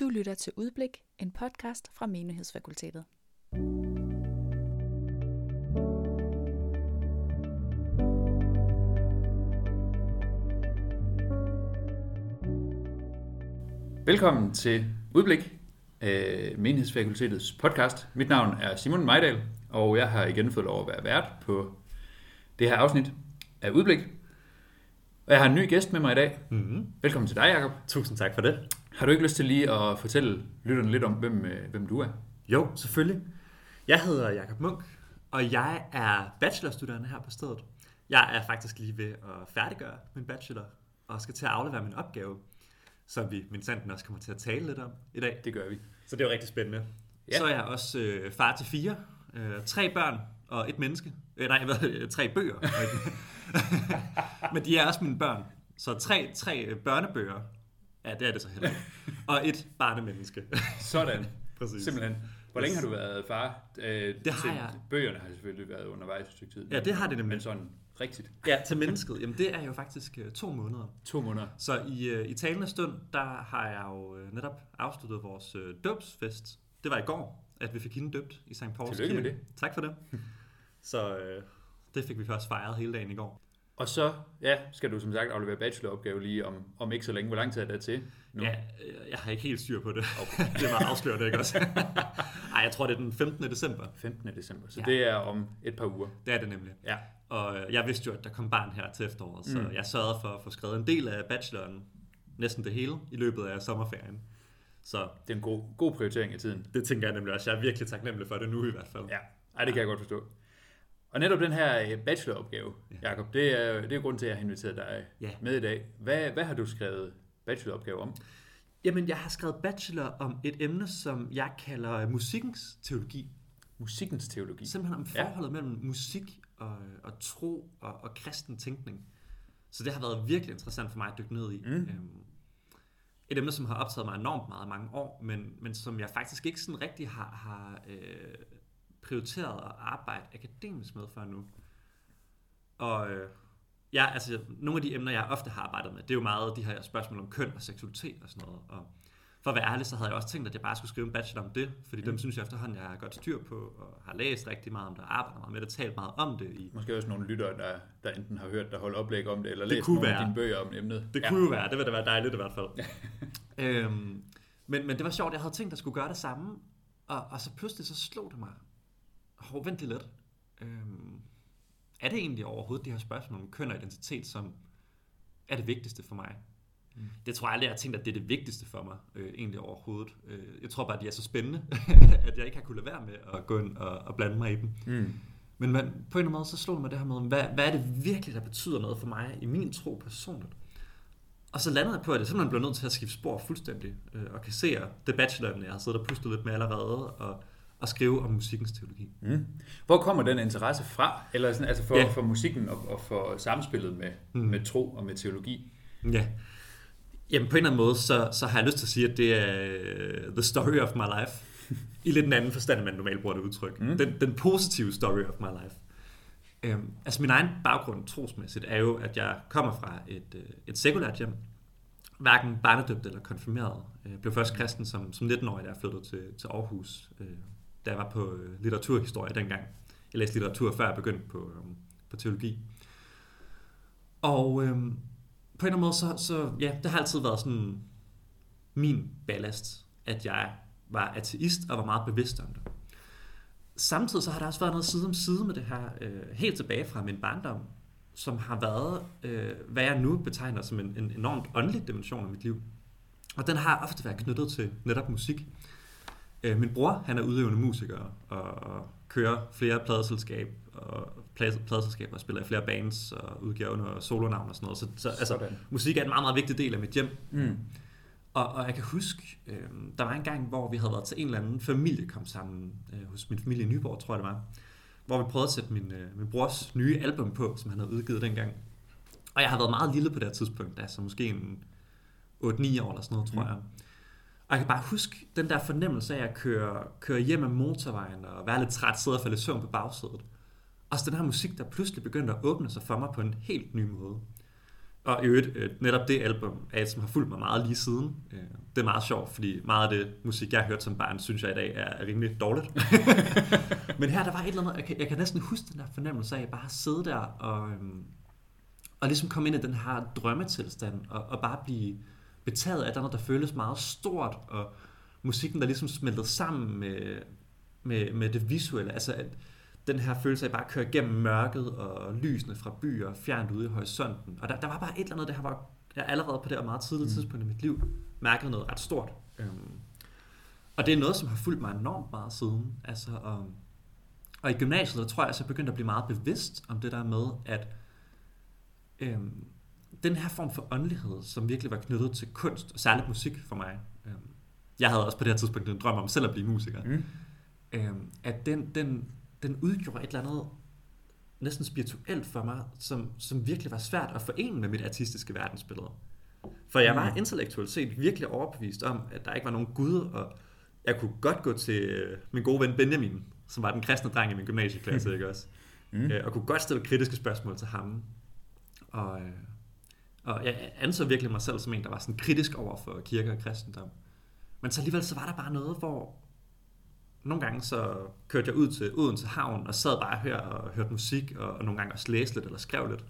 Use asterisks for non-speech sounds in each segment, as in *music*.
Du lytter til Udblik, en podcast fra Menighedsfakultetet. Velkommen til Udblik, øh, Menighedsfakultetets podcast. Mit navn er Simon Mejdal, og jeg har igen fået lov at være vært på det her afsnit af Udblik. Og jeg har en ny gæst med mig i dag. Mm-hmm. Velkommen til dig, Jacob. Tusind tak for det. Har du ikke lyst til lige at fortælle lytterne lidt om, hvem, øh, hvem du er? Jo, selvfølgelig. Jeg hedder Jakob Munk, og jeg er bachelorstuderende her på stedet. Jeg er faktisk lige ved at færdiggøre min bachelor, og skal til at aflevere min opgave, som vi min sanden også kommer til at tale lidt om i dag. Det gør vi. Så det er jo rigtig spændende. Ja. Så er jeg også øh, far til fire, øh, tre børn og et menneske. Øh, nej, hvad, øh, tre bøger. *laughs* Men de er også mine børn. Så tre, tre øh, børnebøger, ja, det er det så heller ikke. Og et barnemenneske. *laughs* Sådan. Præcis. Simpelthen. Hvor længe har du været far? Øh, Det har til- jeg. Bøgerne har selvfølgelig været undervejs et stykke tid. Ja, det har det nemlig. Men sådan rigtigt. Ja, til mennesket. Jamen, det er jo faktisk øh, to måneder. To måneder. Så i, øh, i talende stund, der har jeg jo øh, netop afsluttet vores øh, dåbsfest. Det var i går, at vi fik hende døbt i St. Pauls Tillykke med Kirke. Tak for det. Så øh, det fik vi først fejret hele dagen i går. Og så ja, skal du som sagt aflevere bacheloropgave lige om, om ikke så længe. Hvor lang tid er det til nu? Ja, øh, jeg har ikke helt styr på det. Okay. *laughs* det var afsløret, ikke også? *laughs* Ej, jeg tror, det er den 15. december. 15. december. Så Ja. det er om et par uger. Det er det nemlig. Ja. Og øh, jeg vidste jo, at der kom barn her til efteråret, så Mm. jeg sørgede for at få skrevet en del af bacheloren, næsten det hele, i løbet af sommerferien. Så Det er en god, god prioritering af tiden. det tænker jeg nemlig også. Jeg er virkelig taknemmelig for det nu i hvert fald. Ja, Ej, det kan jeg godt forstå. Og netop den her øh, bacheloropgave, Ja. Jakob, det er, det er grunden til, at jeg har inviteret dig Ja. med i dag. Hvad, hvad har du skrevet bacheloropgave om? Jamen, jeg har skrevet bachelor om et emne, som jeg kalder musikkens teologi. Musikkens teologi. Simpelthen om Ja. forholdet mellem musik og, og tro og, og kristen tænkning. Så det har været virkelig interessant for mig at dykke ned i. Mm. Øhm, et emne, som har optaget mig enormt meget mange år, men, men som jeg faktisk ikke sådan rigtig har, har øh, prioriteret at arbejde akademisk med før nu. Og øh, ja, altså, nogle af de emner, jeg ofte har arbejdet med, det er jo meget de her spørgsmål om køn og seksualitet og sådan noget. Og for at være ærlig, så havde jeg også tænkt, at jeg bare skulle skrive en bachelor om det, fordi Mm. dem synes jeg efterhånden, jeg har godt styr på, og har læst rigtig meget om det, og arbejdet meget med det, talt meget om det i Måske også nogle lyttere, der, der enten har hørt dig holde oplæg om det, eller Det læst kunne nogle af være. dine bøger om emnet. Det kunne jo være, det ville da være dejligt i hvert fald. *laughs* øhm, men, men det var sjovt, jeg havde tænkt, at jeg skulle gøre det samme, og, og så pludselig så slog det mig. Hov, vent lidt. Øhm, er det egentlig overhovedet det her spørgsmål om køn og identitet, som er det vigtigste for mig? Mm. Det tror jeg aldrig, jeg har tænkt, at det er det vigtigste for mig, øh, egentlig overhovedet. Øh, jeg tror bare, at de er så spændende, *laughs* at jeg ikke har kunnet lade være med at gå ind og, og blande mig i dem. Mm. Men man, på en eller anden måde, så slog det mig det her med, hvad, hvad er det virkelig, der betyder noget for mig i min tro personligt? Og så landede jeg på, at jeg simpelthen blev nødt til at skifte spor fuldstændig, øh, og kassere det bacheloren, jeg har siddet og pustet lidt med allerede, og, og skrive om musikkens teologi. Mm. Hvor kommer den interesse fra? Eller sådan, altså for, Ja. for musikken og, og for samspillet med, mm. Med tro og med teologi? Ja. Jamen på en eller anden måde, så, så har jeg lyst til at sige, at det er øh, the story of my life. I lidt en anden forstand, end man normalt bruger det udtryk. Mm. Den, den positive story of my life. Øhm, altså min egen baggrund trosmæssigt er jo, at jeg kommer fra et, øh, et sekulært hjem. Hverken barnedøbt eller konfirmeret. Jeg blev først kristen som, som 19-årig, da jeg flyttede til, til Aarhus. Øh, da jeg var på øh, litteraturhistorie dengang. Jeg læste litteratur, før jeg begyndte på, øhm, på teologi. Og øhm, på en eller anden måde, så, så ja, det har altid været sådan min ballast, at jeg var ateist og var meget bevidst om det. Samtidig så har der også været noget side om side med det her, øh, helt tilbage fra min barndom, som har været, øh, hvad jeg nu betegner som en, en enormt åndelig dimension af mit liv. Og den har ofte været knyttet til netop musik. Øh, min bror, han er udøvende musiker og, kører flere pladeselskab og plade- pladeselskaber og spiller i flere bands og udgiver under solonavn og sådan noget. Så, så altså, Sådan. musik er en meget, meget vigtig del af mit hjem. Mm. Og, og jeg kan huske, øh, der var en gang, hvor vi havde været til en eller anden familie, kom sammen øh, hos min familie i Nyborg, tror jeg det var, hvor vi prøvede at sætte min, øh, min brors nye album på, som han havde udgivet dengang. Og jeg har været meget lille på det tidspunkt, altså måske en 8-9 år eller sådan noget, tror Mm. jeg. Og jeg kan bare huske den der fornemmelse af at køre, køre hjem af motorvejen og være lidt træt, sidde og falde i søvn på bagsædet. Og så den her musik, der pludselig begyndte at åbne sig for mig på en helt ny måde. Og i øvrigt, øh, netop det album er et, som har fulgt mig meget lige siden. Øh, det er meget sjovt, fordi meget af det musik, jeg har hørt som barn, synes jeg i dag er rimelig dårligt. *laughs* Men her, der var et eller andet, jeg kan, jeg kan næsten huske den der fornemmelse af bare at sidde der og, øhm, og ligesom komme ind i den her drømmetilstand og, og bare blive betaget af noget, der føles meget stort, og musikken, der ligesom smeltede sammen med, med, med det visuelle. Altså, at den her følelse af bare at køre gennem mørket og lysene fra byer fjernt ude i horisonten. Og der, der var bare et eller andet, der var jeg allerede på det her meget tidlige mm. tidspunkt i mit liv mærket noget ret stort. Øhm, og det er noget, som har fulgt mig enormt meget siden. Altså, og, og i gymnasiet, der tror jeg, at jeg begyndte at blive meget bevidst om det der med, at øhm, den her form for åndelighed, som virkelig var knyttet til kunst, og særligt musik for mig. Øhm, jeg havde også på det her tidspunkt en drøm om selv at blive musiker. Mm. Øhm, at den, den, den udgjorde et eller andet næsten spirituelt for mig, som, som virkelig var svært at forene med mit artistiske verdensbillede. For jeg var mm. intellektuelt set virkelig overbevist om, at der ikke var nogen Gud, og jeg kunne godt gå til øh, min gode ven Benjamin, som var den kristne dreng i min gymnasieklasse, *laughs* ikke også? Mm. Øh, og kunne godt stille kritiske spørgsmål til ham. Og, øh, og jeg anså virkelig mig selv som en, der var sådan kritisk over for kirke og kristendom. Men så alligevel så var der bare noget, hvor nogle gange så kørte jeg ud til Odense Havn og sad bare her og hørte musik, og, og nogle gange også læste lidt eller skrev lidt.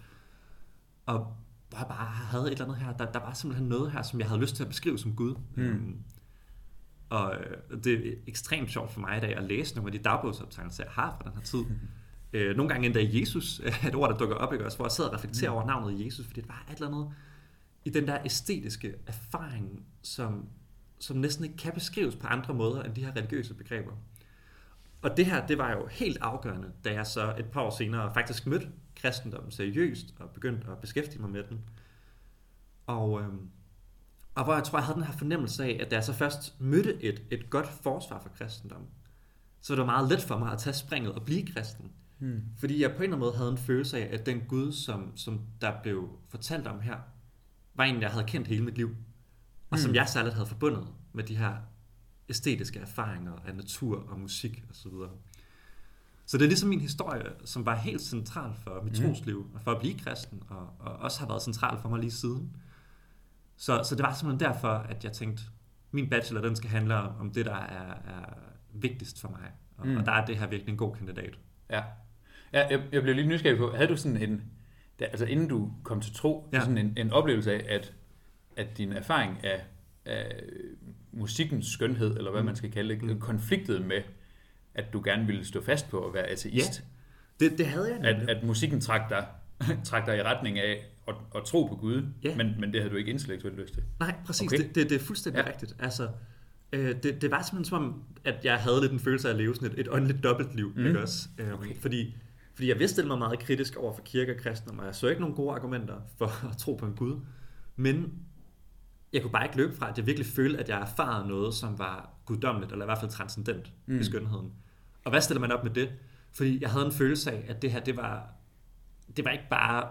Og hvor jeg bare havde et eller andet her, der, der var simpelthen noget her, som jeg havde lyst til at beskrive som Gud. Mm. Um, og øh, det er ekstremt sjovt for mig i dag at læse nogle af de dagbogsoptegnelser, jeg har fra den her tid. *laughs* Øh, nogle gange endda Jesus, *laughs* et ord, der dukker op, ikke også, hvor jeg sidder og reflekterer mm. over navnet Jesus, fordi det var et eller andet i den der æstetiske erfaring, som, som næsten ikke kan beskrives på andre måder end de her religiøse begreber. Og det her, det var jo helt afgørende, da jeg så et par år senere faktisk mødte kristendommen seriøst og begyndte at beskæftige mig med den. Og, øhm, og hvor jeg tror, jeg havde den her fornemmelse af, at da jeg så først mødte et, et godt forsvar for kristendom, så var det meget let for mig at tage springet og blive kristen. Hmm. Fordi jeg på en eller anden måde havde en følelse af, at den Gud, som, som der blev fortalt om her, var en, jeg havde kendt hele mit liv. Og hmm. som jeg særligt havde forbundet med de her æstetiske erfaringer af natur og musik osv. Så, så det er ligesom min historie, som var helt central for mit mm. trosliv, og for at blive kristen, og, og også har været central for mig lige siden. Så, så det var simpelthen derfor, at jeg tænkte, min bachelor, den skal handle om det, der er, er vigtigst for mig. Og, mm. og der er det her virkelig en god kandidat. Ja. Ja jeg, jeg blev lidt nysgerrig på, havde du sådan en, der, altså inden du kom til tro, ja. sådan en, en oplevelse af, at, at din erfaring af, af musikkens skønhed, eller hvad mm. man skal kalde det, mm. konfliktet med, at du gerne ville stå fast på at være ateist. Ja, det, det havde jeg nemlig. At, at musikken trak dig, *laughs* trak dig i retning af at, at tro på Gud, ja. men, men det havde du ikke intellektuelt lyst til. Nej, præcis. Okay. Det, det, det er fuldstændig ja. rigtigt. Altså, øh, det, det var simpelthen som om, at jeg havde lidt en følelse af at leve sådan et, et åndeligt dobbeltliv. Mm. Ikke også? Øh, okay. Fordi fordi jeg vidste mig meget kritisk over for kirke og kristne, og jeg så ikke nogen gode argumenter for *laughs* at tro på en Gud. Men jeg kunne bare ikke løbe fra, at jeg virkelig følte, at jeg erfarede noget, som var guddommeligt, eller i hvert fald transcendent mm. i skønheden. Og hvad stiller man op med det? Fordi jeg havde en følelse af, at det her, det var, det var ikke bare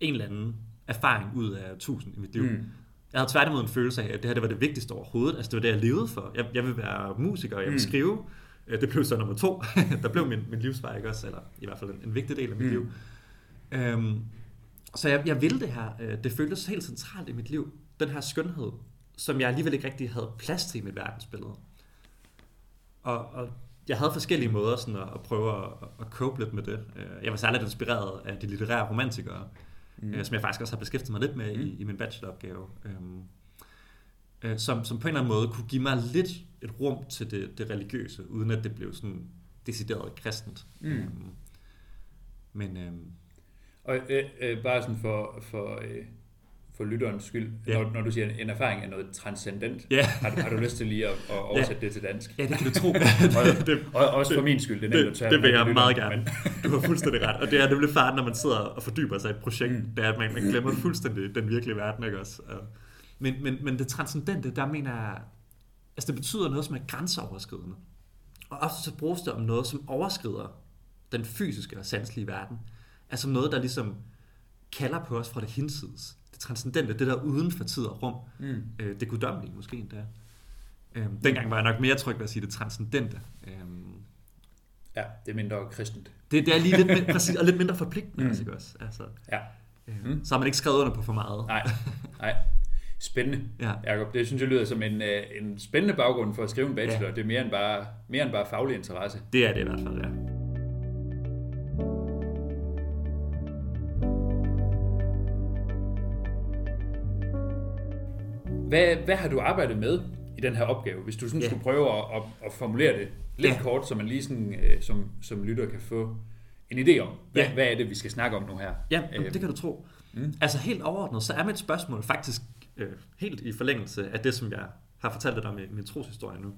en eller anden erfaring ud af tusind i mit liv. Mm. Jeg havde tværtimod en følelse af, at det her det var det vigtigste overhovedet. Altså det var det, jeg levede for. Jeg, jeg vil være musiker, jeg vil mm. skrive. Det blev så nummer to. *laughs* der blev min, min livsvej, ikke også? Eller i hvert fald en, en vigtig del af mit mm. liv. Um, så jeg, jeg ville det her. Øh, det føltes helt centralt i mit liv den her skønhed, som jeg alligevel ikke rigtig havde plads til i mit verdensbillede. Og, og jeg havde forskellige måder sådan at, at prøve at, at cope lidt med det. Øh, jeg var særligt inspireret af de litterære romantikere, mm. Øh, som jeg faktisk også har beskæftiget mig lidt med mm. i, i min bacheloropgave. Øhm, øh, som, som på en eller anden måde kunne give mig lidt et rum til det, det religiøse, uden at det blev sådan decideret kristent. Mm. Øhm, men øhm, og øh, øh, bare sådan for, for øh, for lytterens skyld, ja. når, når du siger, en erfaring er noget transcendent, ja. har, du, har du lyst til lige at, at *laughs* oversætte ja. det til dansk? Ja, det kan du tro. *laughs* og, det, og også for min skyld, det er det, det vil jeg meget gerne. Men... *laughs* du har fuldstændig ret. Og det er nemlig fart, når man sidder og fordyber sig i et projekt, mm. det er, at man, man glemmer fuldstændig den virkelige verden, ikke også? Men, men, men det transcendente, der mener jeg, altså det betyder noget, som er grænseoverskridende. Og ofte så bruges det om noget, som overskrider den fysiske og sanselige verden. Altså noget, der ligesom kalder på os fra det hinsides det transcendente, det der uden for tid og rum, mm. øh, det guddommelige måske endda. Øhm, dengang var jeg nok mere tryg ved at sige det transcendente. Øhm, ja, det er mindre kristent. Det, det er lige lidt, *laughs* mindre, præcis, og lidt mindre forpligtende, mm. også, ikke også? Altså, ja. Øh, mm. Så har man ikke skrevet under på for meget. Nej, *laughs* nej. Spændende, Ja. Jacob. Det synes jeg lyder som en, øh, en spændende baggrund for at skrive en bachelor. Ja. Det er mere end, bare, mere end bare faglig interesse. Det er det i hvert fald, ja. Hvad, hvad har du arbejdet med i den her opgave, hvis du sådan Ja. skulle prøve at, at, at formulere det lidt Ja. kort, så man lige sådan, øh, som, som lytter kan få en idé om, hvad, Ja. hvad er det, vi skal snakke om nu her? Ja, Øhm, det kan du tro. mm. Mm. Altså helt overordnet, så er mit spørgsmål faktisk øh, helt i forlængelse af det, som jeg har fortalt dig om i min troshistorie nu.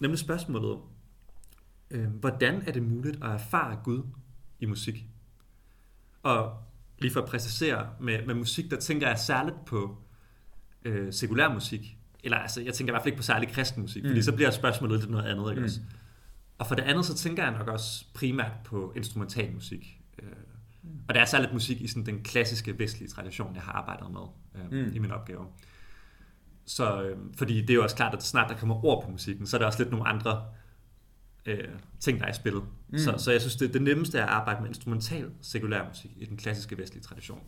Nemlig spørgsmålet, øh, hvordan er det muligt at erfare Gud i musik? Og lige for at præcisere, med, med musik, der tænker jeg særligt på øh, sekulær musik. Eller altså, jeg tænker i hvert fald ikke på særlig kristen musik. Mm. fordi så bliver spørgsmålet lidt noget andet, ikke Mm. også? Og for det andet, så tænker jeg nok også primært på instrumental musik. Øh, og der er særligt musik i sådan den klassiske vestlige tradition, jeg har arbejdet med øh, Mm. mm. i min opgave. Så, øh, fordi det er jo også klart, at snart der kommer ord på musikken, så er der også lidt nogle andre øh, ting, der er i spillet. Mm. Mm. Så, så jeg synes, det, det nemmeste er at arbejde med instrumental sekulær musik i den klassiske vestlige tradition.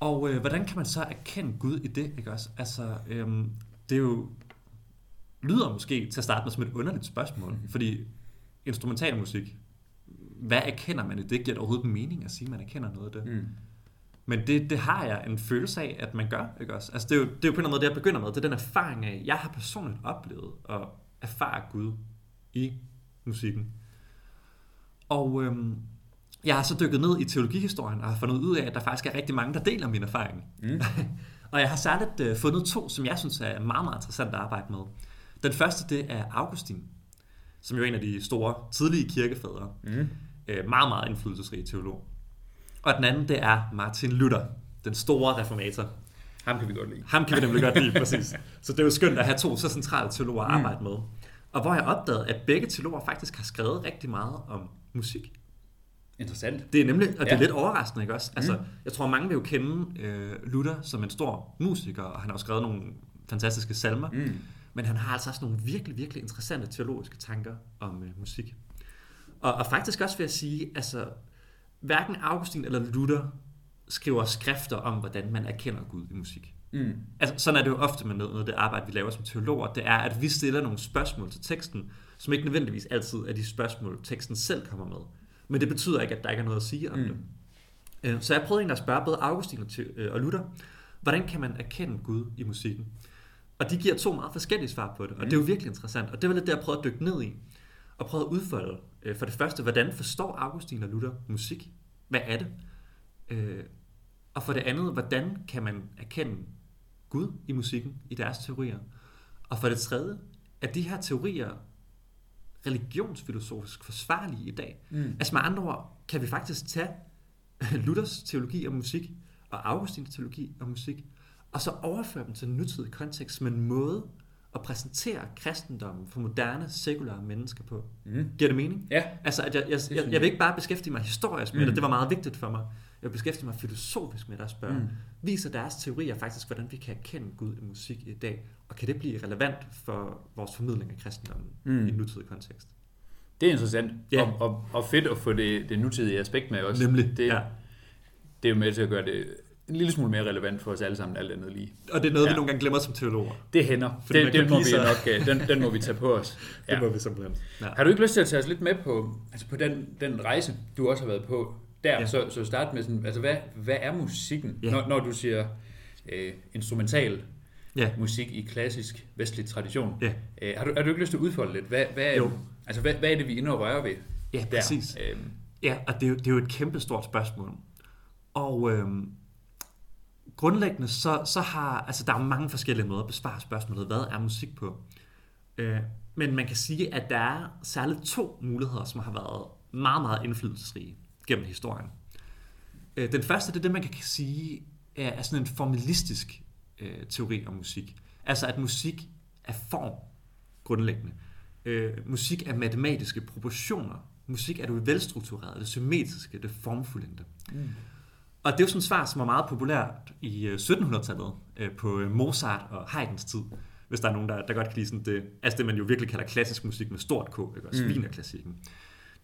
Og øh, hvordan kan man så erkende Gud i det, ikke også? Altså, øhm, det er jo, lyder måske til at starte med som et underligt spørgsmål, Mhm. fordi instrumental musik, hvad erkender man i det? Giver det overhovedet mening at sige, at man erkender noget af det? Mm. Men det, det har jeg en følelse af, at man gør, ikke også? Altså, det er, jo, det er jo på en eller anden måde det, jeg begynder med. Det er den erfaring af, jeg har personligt oplevet at erfare Gud i musikken. Og øhm, jeg har så dykket ned i teologihistorien og har fundet ud af, at der faktisk er rigtig mange, der deler min erfaring. Mm. *laughs* og jeg har særligt øh, fundet to, som jeg synes er meget, meget interessant at arbejde med. Den første, det er Augustin, som jo er en af de store tidlige kirkefædre. Mm. Øh, meget, meget indflydelsesrig teolog. Og den anden, det er Martin Luther, den store reformator. Ham kan vi godt lide. Ham kan vi nemlig godt lide, *laughs* præcis. Så det er jo skønt at have to så centrale teologer at Mm. arbejde med. Og hvor jeg opdagede, at begge teologer faktisk har skrevet rigtig meget om musik. Interessant. Det er nemlig, og det er Ja. lidt overraskende, ikke også? Altså, Mm. jeg tror, mange vil jo kende øh, Luther som en stor musiker, og han har jo skrevet nogle fantastiske salmer. Mm. Men han har altså også nogle virkelig, virkelig interessante teologiske tanker om øh, musik. Og, og faktisk også vil jeg sige, altså, hverken Augustin eller Luther skriver skrifter om, hvordan man erkender Gud i musik. Mm. Altså, sådan er det jo ofte med noget, af det arbejde, vi laver som teologer. Det er, at vi stiller nogle spørgsmål til teksten, som ikke nødvendigvis altid er de spørgsmål, teksten selv kommer med. Men det betyder ikke, at der ikke er noget at sige om Mm. det. Øh, Så jeg prøvede egentlig at spørge både Augustin og øh, og Luther, hvordan kan man erkende Gud i musikken? Og de giver to meget forskellige svar på det, og det er jo virkelig interessant. Og det var lidt det, jeg prøvede at dykke ned i, og prøvede at udfolde. øh, For det første, hvordan forstår Augustin og Luther musik? Hvad er det? Øh, Og for det andet, hvordan kan man erkende Gud i musikken, i deres teorier? Og for det tredje, er de her teorier religionsfilosofisk forsvarlige i dag? Mm. Altså med andre ord, kan vi faktisk tage *laughs* Luthers teologi om musik og Augustins teologi om musik, og så overføre dem til en nutidig kontekst som en måde at præsentere kristendommen for moderne, sekulære mennesker på. Mm. Giver det mening? Ja. Altså, at jeg, jeg, jeg, jeg. vil ikke bare beskæftige mig historisk med Mm. det, det var meget vigtigt for mig. Jeg vil beskæftige mig filosofisk med det og spørge, Mm. viser deres teorier faktisk, hvordan vi kan erkende Gud i musik i dag, og kan det blive relevant for vores formidling af kristendommen Mm. mm. i en nutidig kontekst? Det er interessant. Ja. Og, og, og fedt at få det, det nutidige aspekt med også. Nemlig, Det, ja. det er jo med til at gøre det en lille smule mere relevant for os alle sammen, alt andet lige. Og det er noget, ja. Vi nogle gange glemmer som teologer. Det hænder. Fordi Det, det må vi nok, øh, den, den må vi tage på os. *laughs* Ja. Det må vi simpelthen. Ja. Har du ikke lyst til at tage os lidt med på, altså på den, den rejse, du også har været på der? Ja. Så, så start med sådan, altså hvad, hvad er musikken, ja. Når, når du siger øh, instrumental Ja. musik i klassisk vestlig tradition? Ja. Øh, har, du, har du ikke lyst til at udfolde lidt? Hvad, hvad, Jo. Altså, hvad, hvad er det, vi er inde og røre ved Ja, der? præcis. Øh, Ja, og det er, jo, det er jo et kæmpe stort spørgsmål. Og øhm, grundlæggende, så, så har, altså der er mange forskellige måder at besvare spørgsmålet, hvad er musik på? Øh, men man kan sige, at der er særligt to muligheder, som har været meget, meget indflydelsesrige gennem historien. Øh, den første, det er det, man kan sige, er, er sådan en formalistisk øh, teori om musik. Altså at musik er form, grundlæggende. Øh, musik er matematiske proportioner. Musik er det velstrukturerede, det symmetriske, det formfuldendte. mm. Og det er jo sådan et svar, som var meget populært i øh, 1700-tallet øh, på øh, Mozart og Haydns tid. Hvis der er nogen, der, der godt kan lide sådan det, altså det, man jo virkelig kalder klassisk musik med stort K, ikke? også Mm. Wienerklassikken.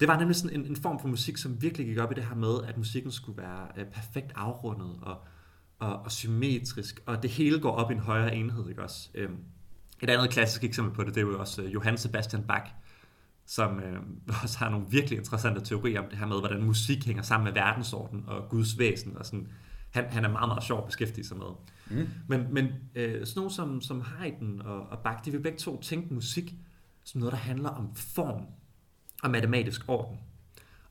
Det var nemlig sådan en, en form for musik, som virkelig gik op i det her med, at musikken skulle være øh, perfekt afrundet og, og, og symmetrisk, og det hele går op i en højere enhed, ikke også? Øhm, et andet klassisk eksempel på det, det er jo også øh, Johann Sebastian Bach, som øh, *laughs* også har nogle virkelig interessante teorier om det her med, hvordan musik hænger sammen med verdensorden og Guds væsen. Og sådan. Han, han er meget, meget sjov at beskæftige sig med. Mm. Men, men øh, sådan nogle som, som Haydn og, og Bach, de vil begge to tænke musik som noget, der handler om form og matematisk orden.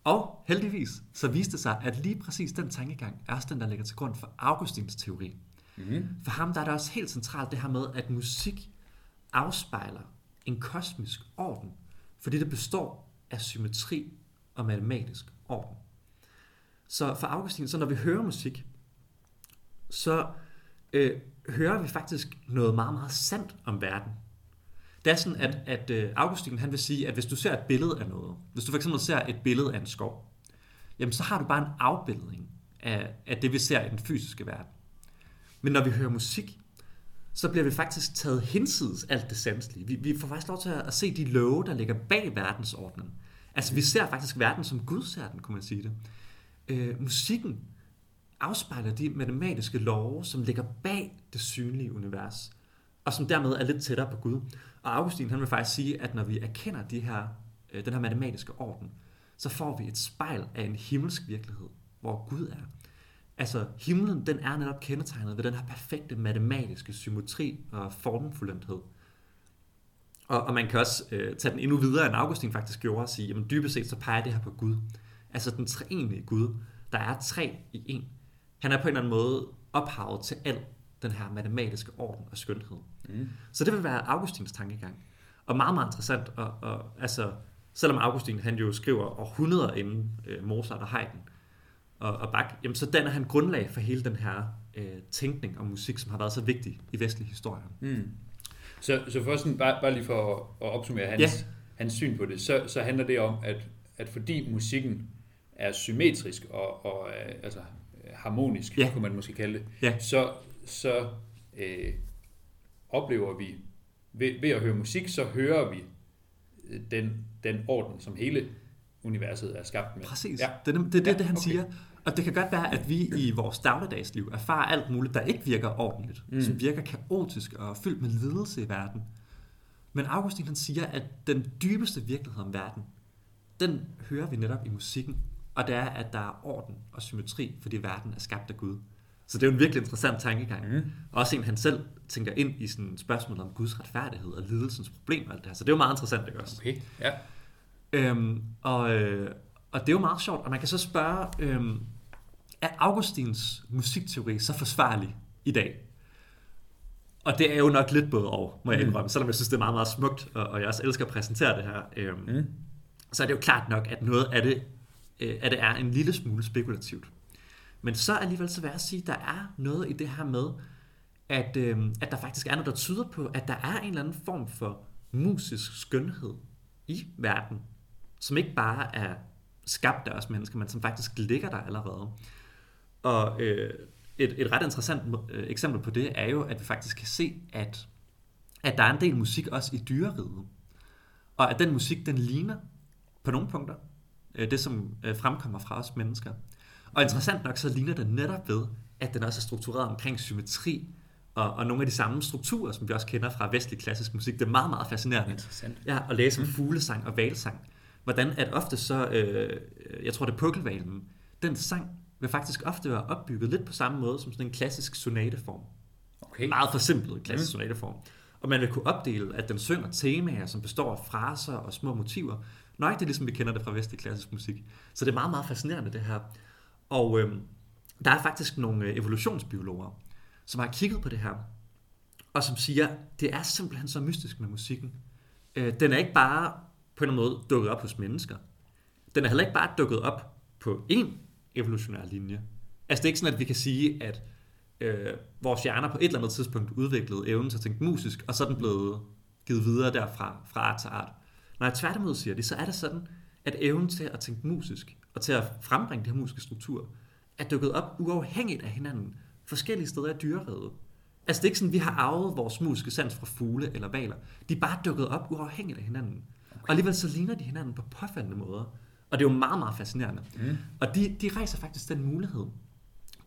Og heldigvis så viste det sig, at lige præcis den tankegang er også den, der ligger til grund for Augustins teori. Mm. For ham der er det også helt centralt det her med, at musik afspejler en kosmisk orden, fordi det består af symmetri og matematisk orden. Så for Augustin, så når vi hører musik, så øh, hører vi faktisk noget meget, meget sandt om verden. Det er sådan, at, at øh, Augustin han vil sige, at hvis du ser et billede af noget, hvis du for eksempel ser et billede af en skov, jamen så har du bare en afbildning af, af det, vi ser i den fysiske verden. Men når vi hører musik, så bliver vi faktisk taget hinsides alt det sanselige. Vi, vi får faktisk lov til at, se de love, der ligger bag verdensordenen. Altså vi ser faktisk verden, som Gud ser den, kunne man sige det. Øh, musikken afspejler de matematiske love, som ligger bag det synlige univers, og som dermed er lidt tættere på Gud. Og Augustin han vil faktisk sige, at når vi erkender de her, øh, den her matematiske orden, så får vi et spejl af en himmelsk virkelighed, hvor Gud er. Altså, himlen, den er netop kendetegnet ved den her perfekte matematiske symmetri og formfuldendhed. Og, og man kan også øh, tage den endnu videre, end Augustin faktisk gjorde, og sige, jamen dybest set så peger det her på Gud. Altså den treenige Gud, der er tre i en. Han er på en eller anden måde ophavet til al den her matematiske orden og skønhed. Mm. Så det vil være Augustins tankegang. Og meget, meget interessant. Og, og, altså, selvom Augustin han jo skriver århundreder inden øh, Mozart og Haydn, og, og Bach, jamen, så danner han grundlag for hele den her øh, tænkning om musik, som har været så vigtig i vestlig historie. Mm. Så, så for sådan, bare, bare lige for at, at opsummere hans, ja. hans syn på det, så, så handler det om, at, at fordi musikken er symmetrisk og, og øh, altså, harmonisk, ja. kunne man måske kalde det, ja. så, så øh, oplever vi, ved, ved at høre musik, så hører vi øh, den, den orden, som hele universet er skabt med. Præcis, ja. det er det, det, ja, det han okay. siger. Og det kan godt være, at vi i vores dagligdagsliv erfarer alt muligt, der ikke virker ordentligt, mm. som virker kaotisk og fyldt med lidelse i verden. Men Augustin han siger, at den dybeste virkelighed om verden, den hører vi netop i musikken. Og det er, at der er orden og symmetri, fordi verden er skabt af Gud. Så det er jo en virkelig interessant tankegang. Mm. Også en, han selv tænker ind i sådan spørgsmålet om Guds retfærdighed og lidelsens problem og alt det her. Så det er jo meget interessant, ikke også? Okay, ja. Øhm, og, øh, og det er jo meget sjovt, og man kan så spørge, øhm, er Augustins musikteori så forsvarlig i dag? Og det er jo nok lidt både over, må jeg mm. indrømme, mm. selvom jeg synes, det er meget, meget smukt, og, og jeg også elsker at præsentere det her. Øhm, mm. Så er det jo klart nok, at noget af det, øh, at det er en lille smule spekulativt. Men så alligevel så vil jeg sige, at der er noget i det her med, at, øh, at der faktisk er noget, der tyder på, at der er en eller anden form for musisk skønhed i verden, som ikke bare er skabt af os mennesker, men som faktisk ligger der allerede. Og øh, et, et ret interessant øh, eksempel på det er jo, at vi faktisk kan se, at, at der er en del musik også i dyreriget. Og at den musik, den ligner på nogle punkter øh, det, som øh, fremkommer fra os mennesker. Og interessant nok, så ligner den netop ved, at den også er struktureret omkring symmetri, og, og nogle af de samme strukturer, som vi også kender fra vestlig klassisk musik. Det er meget, meget fascinerende Interessant. ja, at læse om mm. fuglesang og valsang. Hvordan at ofte så, øh, jeg tror det er pukkelvalen, den sang vil faktisk ofte være opbygget lidt på samme måde som sådan en klassisk sonateform. Okay. Meget forsimplet klassisk mm. sonateform. Og man vil kunne opdele, at den synger temaer, som består af fraser og små motiver. Nøjagtigt ligesom vi kender det fra vestlig klassisk musik. Så det er meget, meget fascinerende det her. Og øh, der er faktisk nogle øh, evolutionsbiologer, som har kigget på det her, og som siger, det er simpelthen så mystisk med musikken. Øh, den er ikke bare på en eller anden måde dukket op hos mennesker. Den er heller ikke bare dukket op på én evolutionær linje. Altså det er ikke sådan, at vi kan sige, at øh, vores hjerner på et eller andet tidspunkt udviklede evnen til at tænke musisk, og så er den blevet givet videre derfra, fra art til art. Når jeg tværtimod siger det, så er det sådan, at evnen til at tænke musisk, og til at frembringe de her musiske strukturer, er dukket op uafhængigt af hinanden, forskellige steder i dyreriget. Altså det er ikke sådan, at vi har arvet vores musiske sans fra fugle eller valer. De er bare dukket op uafhængigt af hinanden. Okay. Og alligevel så ligner de hinanden på påfaldende måder. Og det er jo meget, meget fascinerende. Mm. Og de, de rejser faktisk den mulighed,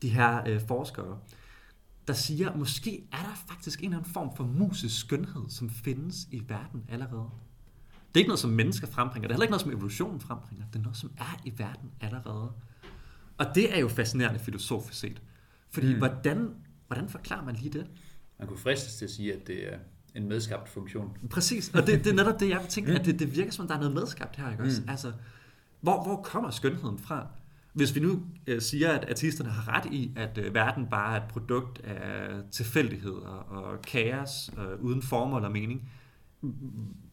de her øh, forskere, der siger, at måske er der faktisk en eller anden form for musisk skønhed, som findes i verden allerede. Det er ikke noget, som mennesker frembringer. Det er heller ikke noget, som evolutionen frembringer. Det er noget, som er i verden allerede. Og det er jo fascinerende filosofisk set. Fordi Mm. hvordan, hvordan forklarer man lige det? Man kunne fristes til at sige, at det er en medskabt funktion. Præcis, og det, det er netop det, jeg vil tænke, Mm. at det, det virker som, om der er noget medskabt her, ikke også? Mm. Altså, hvor, hvor kommer skønheden fra? Hvis vi nu øh, siger, at artisterne har ret i, at øh, verden bare er et produkt af tilfældigheder og kaos øh, uden formål og mening,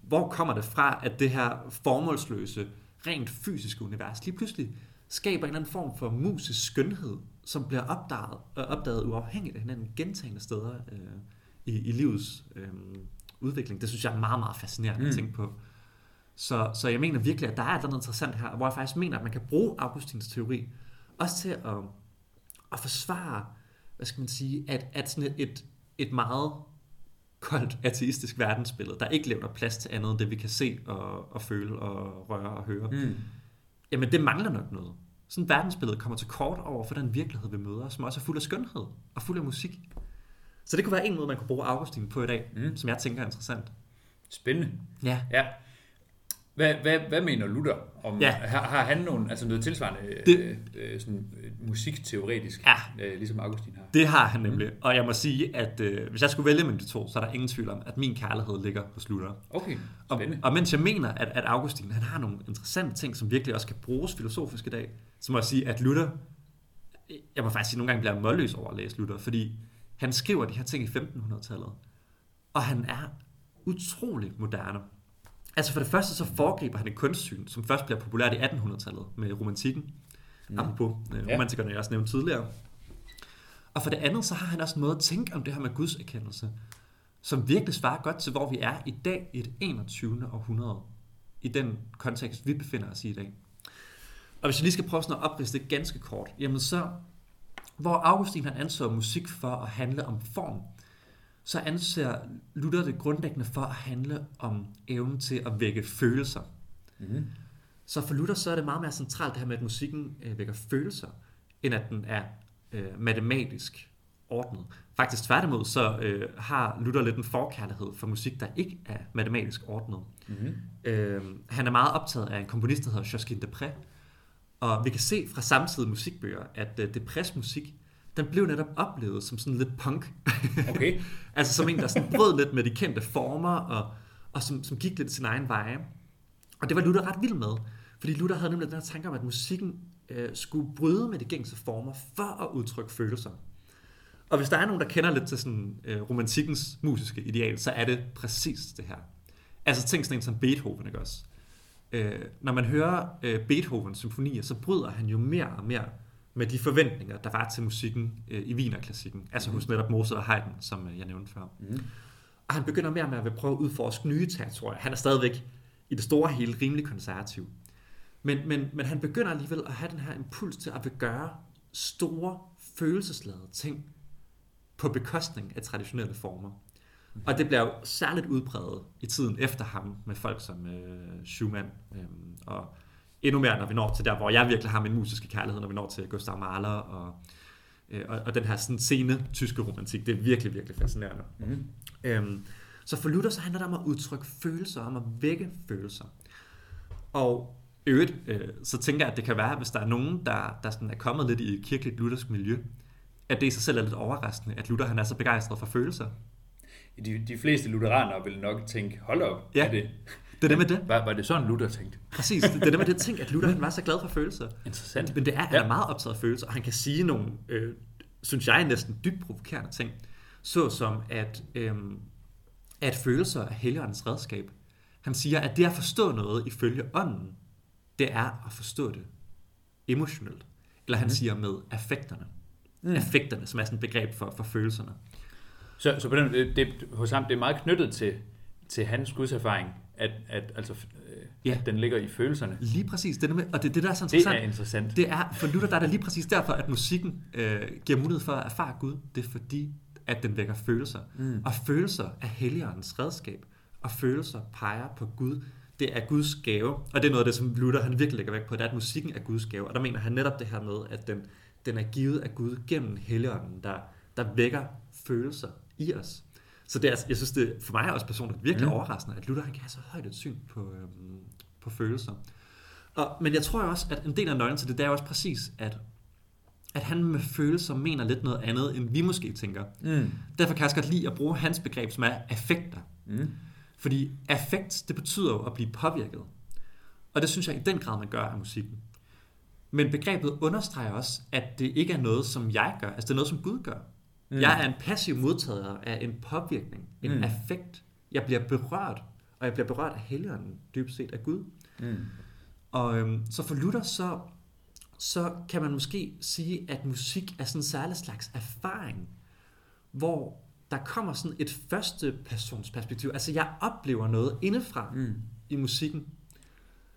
hvor kommer det fra, at det her formålsløse, rent fysiske univers lige pludselig skaber en eller anden form for musisk skønhed, som bliver opdaget, øh, opdaget uafhængigt af hinanden gentagende steder øh, i, i livets øh, udvikling. Det synes jeg er meget, meget fascinerende mm. At tænke på. Så, så jeg mener virkelig, at der er noget interessant her, hvor jeg faktisk mener, at man kan bruge Augustins teori også til at, at forsvare, hvad skal man sige, at, at sådan et, et, et meget koldt ateistisk verdensbillede, der ikke lever plads til andet end det, vi kan se og, og føle og røre og høre. Mm. Jamen, det mangler nok noget. Sådan et verdensbillede kommer til kort over for den virkelighed, vi møder, som også er fuld af skønhed og fuld af musik. Så det kunne være en måde, man kunne bruge Augustin på i dag, mm. som jeg tænker er interessant. Spændende. Ja. Ja. Hvad, hvad, hvad mener Luther om, Ja. har, har han nogen, altså noget tilsvarende Det- det, øh, sådan, øh, musikteoretisk, Ja. øh, ligesom Augustin har? Det har han nemlig. Og jeg må sige, at øh, hvis jeg skulle vælge mellem de to, så er der ingen tvivl om, at min kærlighed ligger hos Luther. Okay, Og, spændende. og mens jeg mener, at, at Augustin han har nogle interessante ting, som virkelig også kan bruges filosofisk i dag, så må jeg sige, at Luther, jeg må faktisk sige, at nogle gange bliver målløs over at læse Luther, fordi han skriver de her ting i 1500-tallet, og han er utrolig moderne. Altså for det første så foregriber han et kunstsyn, som først bliver populært i 1800-tallet med romantikken, Mm. apropos øh, romantikerne, jeg også nævnte tidligere. Og for det andet, så har han også en måde at tænke om det her med Guds erkendelse, som virkelig svarer godt til, hvor vi er i dag i det 21. århundrede, i den kontekst, vi befinder os i i dag. Og hvis jeg lige skal prøve sådan at opriste det ganske kort, jamen så, hvor Augustin han anså musik for at handle om form, så anser Luther det grundlæggende for at handle om evnen til at vække følelser. Mm. Så for Luther så er det meget mere centralt det her med, at musikken øh, vækker følelser, end at den er øh, matematisk ordnet. Faktisk tværtimod, så øh, har Luther lidt en forkærlighed for musik, der ikke er matematisk ordnet. Mm. Øh, han er meget optaget af en komponist, der hedder Josquin de Pré, og vi kan se fra samtidige musikbøger, at øh, Deprés musik, den blev netop oplevet som sådan lidt punk. Okay. *laughs* altså som en, der sådan brød lidt med de kendte former, og, og som, som gik lidt sin egen vej. Og det var Luther ret vild med, fordi Luther havde nemlig den her tanke om, at musikken øh, skulle bryde med de gængse former for at udtrykke følelser. Og hvis der er nogen, der kender lidt til sådan, øh, romantikkens musiske ideal, så er det præcis det her. Altså tænk sådan en som Beethoven, ikke også? Øh, når man hører øh, Beethovens symfonier, så bryder han jo mere og mere med de forventninger, der var til musikken øh, i Wienerklassikken. Altså hos netop Mozart og Haydn, som øh, jeg nævnte før. Mm. Og han begynder mere og mere at prøve at udforske nye territorier. Han er stadigvæk i det store hele rimelig konservativ. Men, men, men han begynder alligevel at have den her impuls til at vil gøre store, følelsesladede ting på bekostning af traditionelle former. Og det bliver jo særligt udbredt i tiden efter ham med folk som øh, Schumann øh, og endnu mere, når vi når til der, hvor jeg virkelig har min musiske kærlighed, når vi når til Gustav Mahler og, øh, og, og den her sådan, sene tyske romantik. Det er virkelig, virkelig fascinerende. Mm. Øhm, så for Luther så handler det om at udtrykke følelser, om at vække følelser. Og øvrigt, øh, så tænker jeg, at det kan være, hvis der er nogen, der, der sådan er kommet lidt i et kirkeligt luthersk miljø, at det i sig selv er lidt overraskende, at Luther han er så begejstret for følelser. De, de fleste lutheranere vil nok tænke, hold op, Ja. er det, Det er det med det. var, var det sådan Luther tænkte? Præcis, det, det er det med det ting, at Luther han var så glad for følelser. Interessant. Men det er, han Ja. er meget optaget af følelser, og han kan sige nogle, øh, synes jeg, næsten dybt provokerende ting. Såsom at, øh, at følelser er helligåndens redskab. Han siger, at det at forstå noget ifølge ånden, det er at forstå det emotionelt. Eller han Mhm. siger med affekterne. Mm. Mm. Affekterne, som er sådan et begreb for, for følelserne. Så, så på den, det, det, hos ham, det er meget knyttet til, til hans gudserfaring, at, at, altså, øh, Ja. at den ligger i følelserne. Lige præcis, det er, og det er det, der er så Det interessant. er interessant. Det er, for Luther, der er det lige præcis derfor, at musikken øh, giver mulighed for at erfare Gud. Det er fordi, at den vækker følelser. Mm. Og følelser er helligåndens redskab. Og følelser peger på Gud. det er Guds gave, og det er noget af det, som Luther han virkelig lægger vægt på, det er, at musikken er Guds gave, og der mener han netop det her med, at den, den er givet af Gud gennem Helligånden, der, der vækker følelser i os. Så det er, jeg synes, det for mig er også personligt virkelig mm. overraskende, at Luther han kan have så højt et syn på, øhm, på følelser. Og, men jeg tror også, at en del af nøglen til det, det er også præcis, at, at han med følelser mener lidt noget andet, end vi måske tænker. Mm. Derfor kan jeg også godt lide at bruge hans begreb, som er affekter. Mm. Fordi affekt, det betyder jo at blive påvirket. Og det synes jeg i den grad, man gør af musikken. Men begrebet understreger også, at det ikke er noget, som jeg gør. Altså det er noget, som Gud gør. Mm. Jeg er en passiv modtager af en påvirkning, en Mm. affekt. Jeg bliver berørt, og jeg bliver berørt af helligånden, dybest set af Gud. Mm. Og øhm, så for Luther, så, så kan man måske sige, at musik er sådan en særlig slags erfaring, hvor der kommer sådan et første persons perspektiv. Altså jeg oplever noget indefra Mm. i musikken,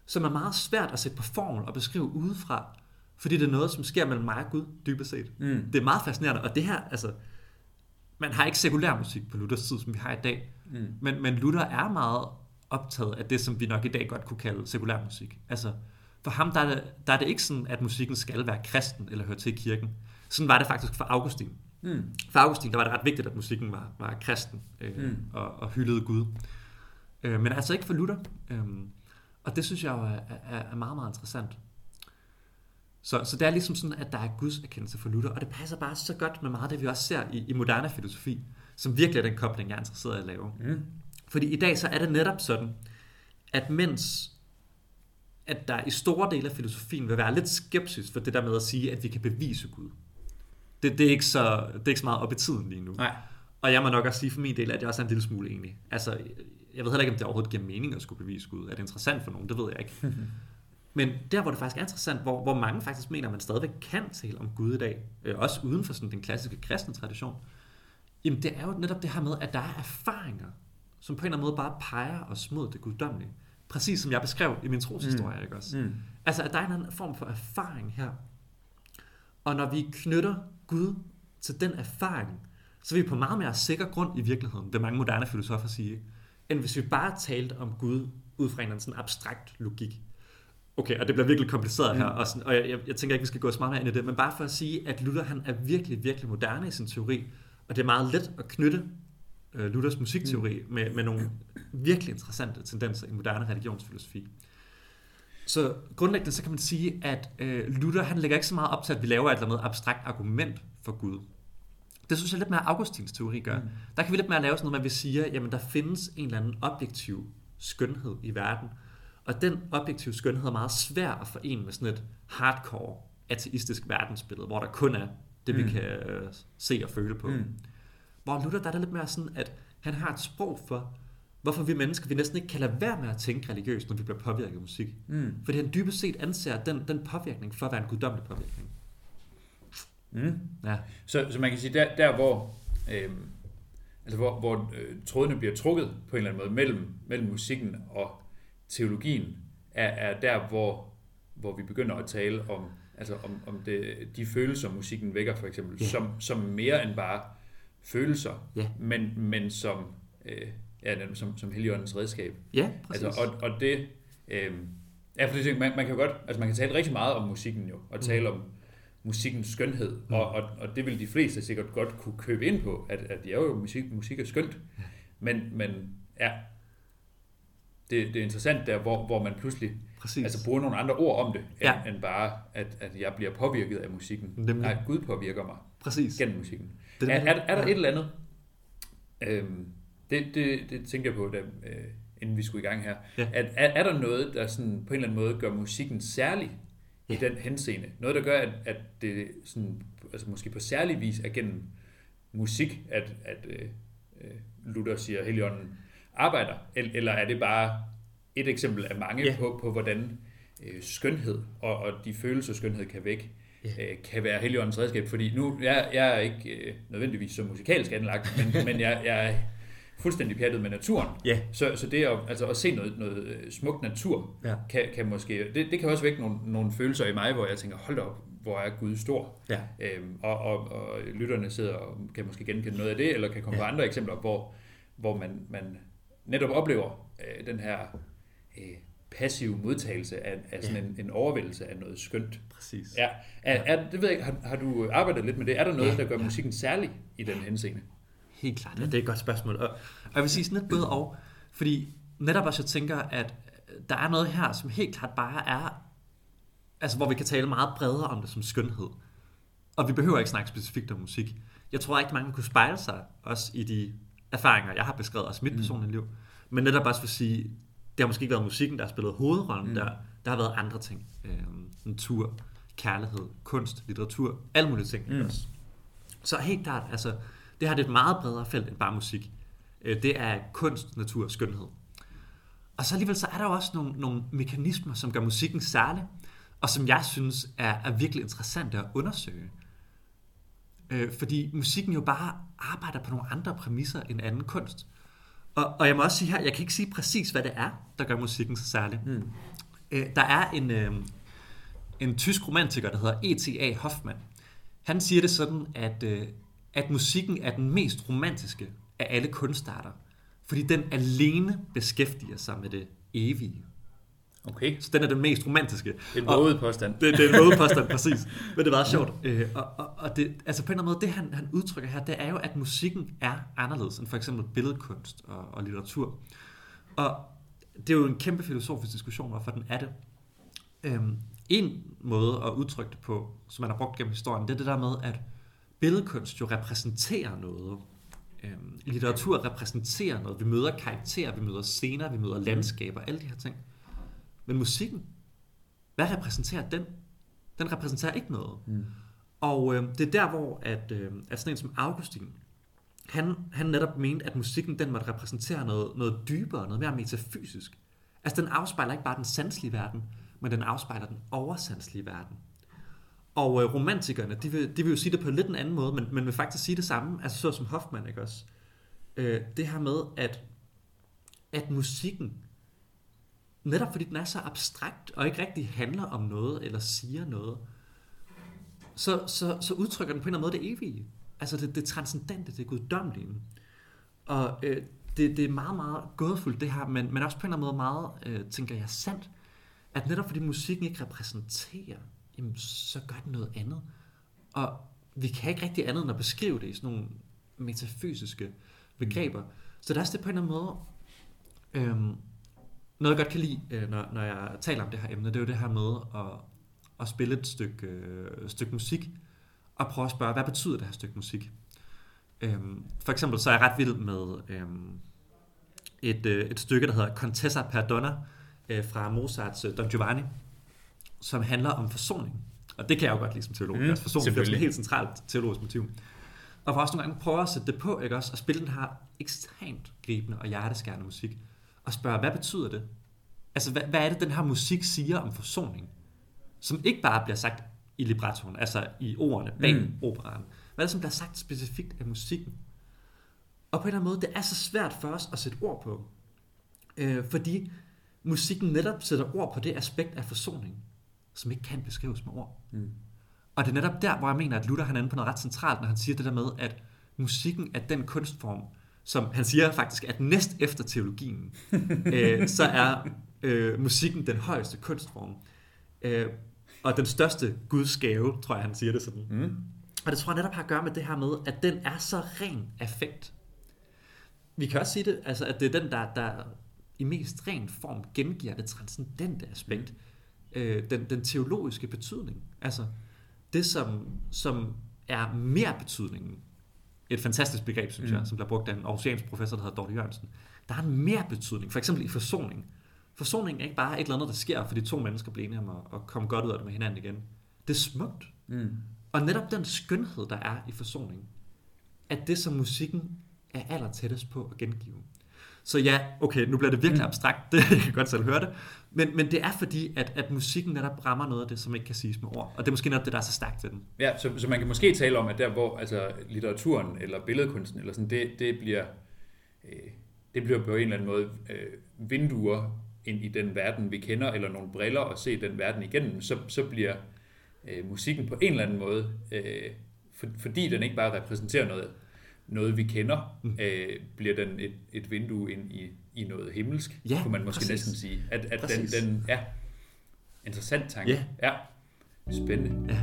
som er meget svært at sætte på formel og beskrive udefra, fordi det er noget, som sker mellem mig og Gud, dybest set. Mm. Det er meget fascinerende, og det her, altså, man har ikke sekulær musik på Luthers tid, som vi har i dag, Mm. men, men Luther er meget optaget af det, som vi nok i dag godt kunne kalde sekulær musik. Altså, for ham der er, det, der er det ikke sådan, at musikken skal være kristen eller høre til i kirken. Sådan var det faktisk for Augustin. Mm. For Augustin der var det ret vigtigt, at musikken var, var kristen øh, Mm. og, og hyldede Gud. Øh, men altså ikke for Luther. Øh, og det synes jeg jo er, er, er meget, meget interessant. Så, så det er ligesom sådan, at der er Guds erkendelse for Luther, og det passer bare så godt med meget af det, vi også ser i, i moderne filosofi, som virkelig er den kobling, jeg er interesseret i at lave. Mm. Fordi i dag så er det netop sådan, at mens at der i store dele af filosofien vil være lidt skepsis for det der med at sige, at vi kan bevise Gud. Det, det, er, ikke så, det er ikke så meget op i tiden lige nu. Nej. Og jeg må nok også sige for min del, at jeg også er en lille smule enig. Altså, jeg ved heller ikke, om det overhovedet giver mening at skulle bevise Gud. Er det interessant for nogen? Det ved jeg ikke. *laughs* Men der, hvor det faktisk er interessant, hvor, hvor mange faktisk mener, at man stadigvæk kan tale om Gud i dag, øh, også uden for sådan den klassiske kristne tradition, jamen det er jo netop det her med, at der er erfaringer, som på en eller anden måde bare peger os mod det guddommelige. Præcis som jeg beskrev i min troshistorie, mm. ikke også? Mm. Altså, at der er en anden form for erfaring her. Og når vi knytter Gud til den erfaring, så er vi på meget mere sikker grund i virkeligheden, vil mange moderne filosofer sige, end hvis vi bare talte om Gud ud fra en eller anden sådan abstrakt logik. Okay, og det bliver virkelig kompliceret her, Mm. og, sådan, og jeg, jeg, jeg tænker ikke, vi skal gå mere ind i det, men bare for at sige, at Luther han er virkelig, virkelig moderne i sin teori, og det er meget let at knytte øh, Luthers musikteori mm. med, med nogle virkelig interessante tendenser i moderne religionsfilosofi. Så grundlæggende så kan man sige, at øh, Luther han lægger ikke så meget op til, at vi laver et eller andet abstrakt argument for Gud. Det synes jeg lidt mere Augustins teori gør. Mm. Mm. Der kan vi lidt mere lave sådan noget, at vi siger, jamen der findes en eller anden objektiv skønhed i verden, og den objektive skønhed er meget svær at forene med sådan et hardcore ateistisk verdensbillede, hvor der kun er det, vi Mm. kan øh, se og føle på. Mm. Hvor Luther, der er det lidt mere sådan, at han har et sprog for, hvorfor vi mennesker, vi næsten ikke kan lade være med at tænke religiøst, når vi bliver påvirket af musik. Mm. Fordi han dybest set anser den, den påvirkning for at være en guddommelig påvirkning. Mm. Ja. Så, så man kan sige, der, der hvor, øh, altså hvor, hvor øh, trådene bliver trukket på en eller anden måde mellem, mellem musikken og teologien, er, er der, hvor, hvor vi begynder at tale om, altså om, om det, de følelser, musikken vækker for eksempel, Ja. som, som mere end bare følelser, Ja. men, men som, øh, ja, som, som Helligåndens redskab. Ja, præcis. Altså, og, og det, øh, ja, for det, man, man kan godt, altså man kan tale rigtig meget om musikken jo, og tale om musikkens skønhed, Mm. og, og, og det vil de fleste sikkert godt kunne købe ind på, at, at det er jo musik, musik er skønt, men, men ja, det, det er interessant der, hvor, hvor man pludselig præcis. altså bruger nogle andre ord om det, end, Ja. end bare, at, at jeg bliver påvirket af musikken. Nemlig. Nej, Gud påvirker mig præcis. gennem musikken. Det er, der- er, er der ja. et eller andet, øhm, det, det, det tænkte jeg på, da, øh, inden vi skulle i gang her, Ja. at, er, er der noget, der sådan, på en eller anden måde gør musikken særlig i Ja. den henseende? Noget, der gør, at, at det sådan, altså måske på særlig vis er gennem musik, at, at øh, øh, Luther siger, Helligånden arbejder? El- Eller er det bare et eksempel af mange Ja. på, på, hvordan øh, skønhed og, og de følelser, skønhed kan væk, Ja. øh, kan være Helligåndens redskab? Fordi nu, jeg, jeg er ikke øh, nødvendigvis så musikalsk anlagt, men, *laughs* men jeg, jeg er fuldstændig pjattet med naturen. Ja. Så, så det at, altså at se noget, noget øh, smukt natur, Ja. kan, kan måske, det, det kan også vække nogle, nogle følelser i mig, hvor jeg tænker, hold op, hvor er Gud stor. Ja. Øhm, og, og, og lytterne sidder og kan måske genkende noget af det, eller kan komme ja. på andre eksempler, hvor, hvor man, man netop oplever øh, den her øh, passiv modtagelse af, af sådan Ja. en, en overvældelse af noget skønt. Præcis. Ja, er, er, det ved jeg ikke, har, har du arbejdet lidt med det? Er der noget, Ja, der gør ja. musikken særlig i den henseende? Helt klart, ja, det er et godt spørgsmål. Og, og jeg vil sige sådan lidt både og, fordi netop også jeg tænker, at der er noget her, som helt klart bare er, altså hvor vi kan tale meget bredere om det som skønhed. Og vi behøver ikke snakke specifikt om musik. Jeg tror rigtig mange kunne spejle sig også i de erfaringer, jeg har beskrevet, også mit personlige liv. Men netop også for at sige, det har måske ikke været musikken, der har spillet hovedrollen mm. der. Der har været andre ting. Øhm, natur, kærlighed, kunst, litteratur, alle mulige ting. Mm. Også. Så helt klart, altså, det har det et meget bredere felt end bare musik. Øh, Det er kunst, natur og skønhed. Og så alligevel så er der jo også nogle, nogle mekanismer, som gør musikken særlig, og som jeg synes er, er virkelig interessante at undersøge. Øh, fordi musikken jo bare arbejder på nogle andre præmisser end anden kunst. Og, og jeg må også sige her, jeg kan ikke sige præcis, hvad det er, der gør musikken så særlig. Mm. Øh, der er en, øh, en tysk romantiker, der hedder E.T.A. Hoffmann. Han siger det sådan, at, øh, at musikken er den mest romantiske af alle kunstarter, fordi den alene beskæftiger sig med det evige. Okay, Så den er den mest romantiske. en Og- våget påstand. det, det er en modpåstand, *laughs* præcis. Men det var sjovt. Øh, og, og, og det, altså på en eller anden måde, det han, han udtrykker her, det er jo, at musikken er anderledes end for eksempel billedkunst og, og litteratur. Og det er jo en kæmpe filosofisk diskussion, hvorfor den er det. Øhm, en måde at udtrykke det på, som man har brugt gennem historien, det er det der med, at billedkunst jo repræsenterer noget. Øhm, litteratur repræsenterer noget. Vi møder karakterer, vi møder scener, vi møder landskaber, alle de her ting. Men musikken, hvad repræsenterer den? Den repræsenterer ikke noget. Mm. Og øh, det er der, hvor at, øh, at sådan en som Augustin, han, han netop mente, at musikken den måtte repræsentere noget, noget dybere, noget mere metafysisk. Altså den afspejler ikke bare den sanselige verden, men den afspejler den oversanselige verden. Og øh, romantikerne, de vil, de vil jo sige det på en lidt en anden måde, men, men vil faktisk sige det samme, altså så som Hoffmann, ikke også? Øh, det her med, at, at musikken, netop fordi den er så abstrakt, og ikke rigtig handler om noget, eller siger noget, så, så, så udtrykker den på en eller anden måde det evige. Altså det, det transcendente, det guddommelige. Og øh, det, det er meget, meget gådefuldt det her, men, men også på en eller anden måde meget, øh, tænker jeg, sandt, at netop fordi musikken ikke repræsenterer, jamen, så gør den noget andet. Og vi kan ikke rigtig andet end at beskrive det i sådan nogle metafysiske begreber. Så der er også det på en eller anden måde, øhm, noget jeg godt kan lide, øh, når, når jeg taler om det her emne, det er jo det her med at, at spille et stykke, øh, stykke musik, og prøve at spørge, hvad betyder det her stykke musik? Øhm, for eksempel så er jeg ret vild med øhm, et, øh, et stykke, der hedder Contessa per Donna, øh, fra Mozarts øh, Don Giovanni, som handler om forsoning. Og det kan jeg jo godt lide som teolog. Mm, altså forsoning det er et helt centralt teologisk motiv. Og for også nogle gange prøve at sætte det på, ikke også? Og spille den her ekstremt gribende og hjerteskærende musik. Og spørge, hvad betyder det? Altså, hvad, hvad er det, den her musik siger om forsoning? Som ikke bare bliver sagt i librettoen, altså i ordene bag Mm. operaen. Hvad er det, som bliver sagt specifikt af musikken? Og på en eller anden måde, det er så svært for os at sætte ord på. Øh, fordi musikken netop sætter ord på det aspekt af forsoning, som ikke kan beskrives med ord. Mm. Og det er netop der, hvor jeg mener, at Luther han er inde på noget ret centralt, når han siger det der med, at musikken er den kunstform, som han siger faktisk, at næst efter teologien, *laughs* øh, så er øh, musikken den højeste kunstform. Øh, og den største Guds gave, tror jeg, han siger det sådan. Mm. Og det tror jeg netop har at gøre med det her med, at den er så ren affekt. Vi kan også sige det, altså, at det er den, der, der i mest ren form gengiver det transcendente aspekt. Mm. Øh, den, den teologiske betydning. Altså det, som, som er mere betydningen. Et fantastisk begreb, synes mm. jeg, som bliver brugt af en aarhusiansk professor, der hedder Dorte Jørgensen. Der er en mere betydning, for eksempel i forsoning. Forsoning er ikke bare et eller andet, der sker, fordi to mennesker bliver enige om at, at komme godt ud af det med hinanden igen. Det er smukt. Mm. Og netop den skønhed, der er i forsoning, er det, som musikken er aller tættest på at gengive. Så ja, okay, nu bliver det virkelig abstrakt, *laughs* det jeg kan godt selv høre det, men, men det er fordi, at, at musikken netop rammer noget af det, som ikke kan siges med ord. Og det er måske netop det, der er så stærkt ved den. Ja, så, så man kan måske tale om, at der hvor altså, litteraturen eller billedkunsten, eller sådan, det, det bliver øh, det bliver på en eller anden måde øh, vinduer ind i den verden, vi kender, eller nogle briller og se den verden igennem, så, så bliver øh, musikken på en eller anden måde, øh, for, fordi den ikke bare repræsenterer noget noget, vi kender, mm. øh, bliver den et, et vindue ind i, i noget himmelsk, Ja, kunne man måske præcis. næsten sige. At, at den, Præcis. den, ja, interessant tanke. Ja. ja. Spændende. Ja.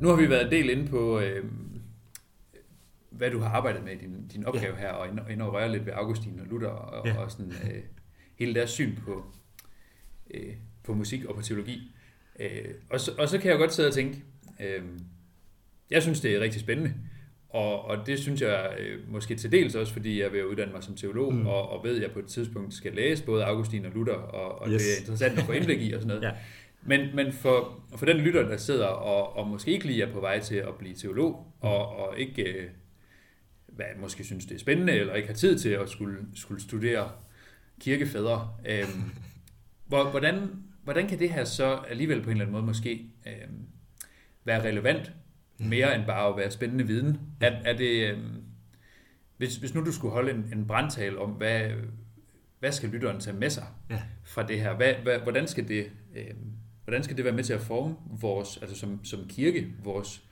Nu har vi været en del inde på, øh, hvad du har arbejdet med i din, din opgave her, og ind, ind og røre lidt ved Augustin og Luther, og, Ja. og sådan, øh, hele deres syn på, øh, på musik og på teologi. Øh, og, så, og så kan jeg godt sidde og tænke, øh, jeg synes, det er rigtig spændende, og, og det synes jeg øh, måske til dels også, fordi jeg vil uddanne mig som teolog, Mm. og, og ved, at jeg på et tidspunkt skal læse både Augustin og Luther, og, og Yes. det er interessant at få indblik i og sådan noget. *laughs* Ja. Men, men for, for den lytter, der sidder og, og måske ikke lige er på vej til at blive teolog, og, og ikke øh, hvad, måske synes, det er spændende, eller ikke har tid til at skulle, skulle studere kirkefædre, øh, hvor, hvordan, hvordan kan det her så alligevel på en eller anden måde måske øh, være relevant, mere end bare at være spændende viden? Er, er det, øh, hvis, hvis nu du skulle holde en, en brandtale om, hvad, hvad skal lytteren tage med sig Ja. fra det her? Hvad, hvad, hvordan, skal det, øh, hvordan skal det være med til at forme vores, altså som, som kirke, vores,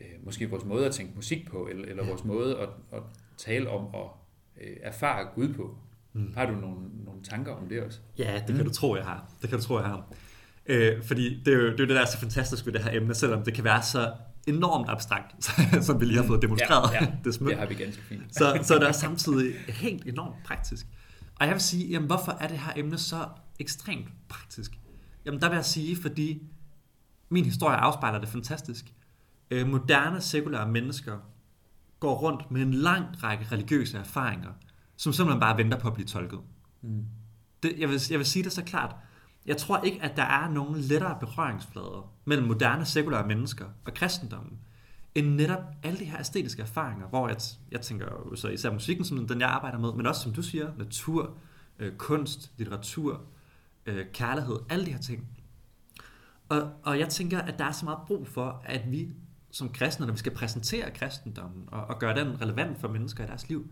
øh, måske vores måde at tænke musik på, eller, eller Ja. vores måde at, at tale om og øh, erfare Gud på? Mm. Har du nogle, nogle tanker om det også? Ja, det kan Mm. du tro, jeg har. Det kan du tro, jeg har. Øh, fordi det er, jo, det er jo det, der er så fantastisk ved det her emne, selvom det kan være så enormt abstrakt, *laughs* som vi lige har fået demonstreret. Ja, ja. *laughs* det. Det har vi ganske fint. så, så det er samtidig helt enormt praktisk. Og jeg vil sige, jamen, hvorfor er det her emne så ekstremt praktisk? Jamen der vil jeg sige, fordi min historie afspejler det fantastisk. Øh, moderne, sekulære mennesker går rundt med en lang række religiøse erfaringer, som simpelthen bare venter på at blive tolket. Mm. Det, jeg, vil, jeg vil sige det så klart. Jeg tror ikke, at der er nogen lettere berøringsflader mellem moderne, sekulære mennesker og kristendommen, end netop alle de her æstetiske erfaringer, hvor jeg, jeg tænker jo så især musikken, som den jeg arbejder med, men også som du siger, natur, øh, kunst, litteratur, øh, kærlighed, alle de her ting. Og, og jeg tænker, at der er så meget brug for, at vi som kristne, når vi skal præsentere kristendommen og, og gøre den relevant for mennesker i deres liv,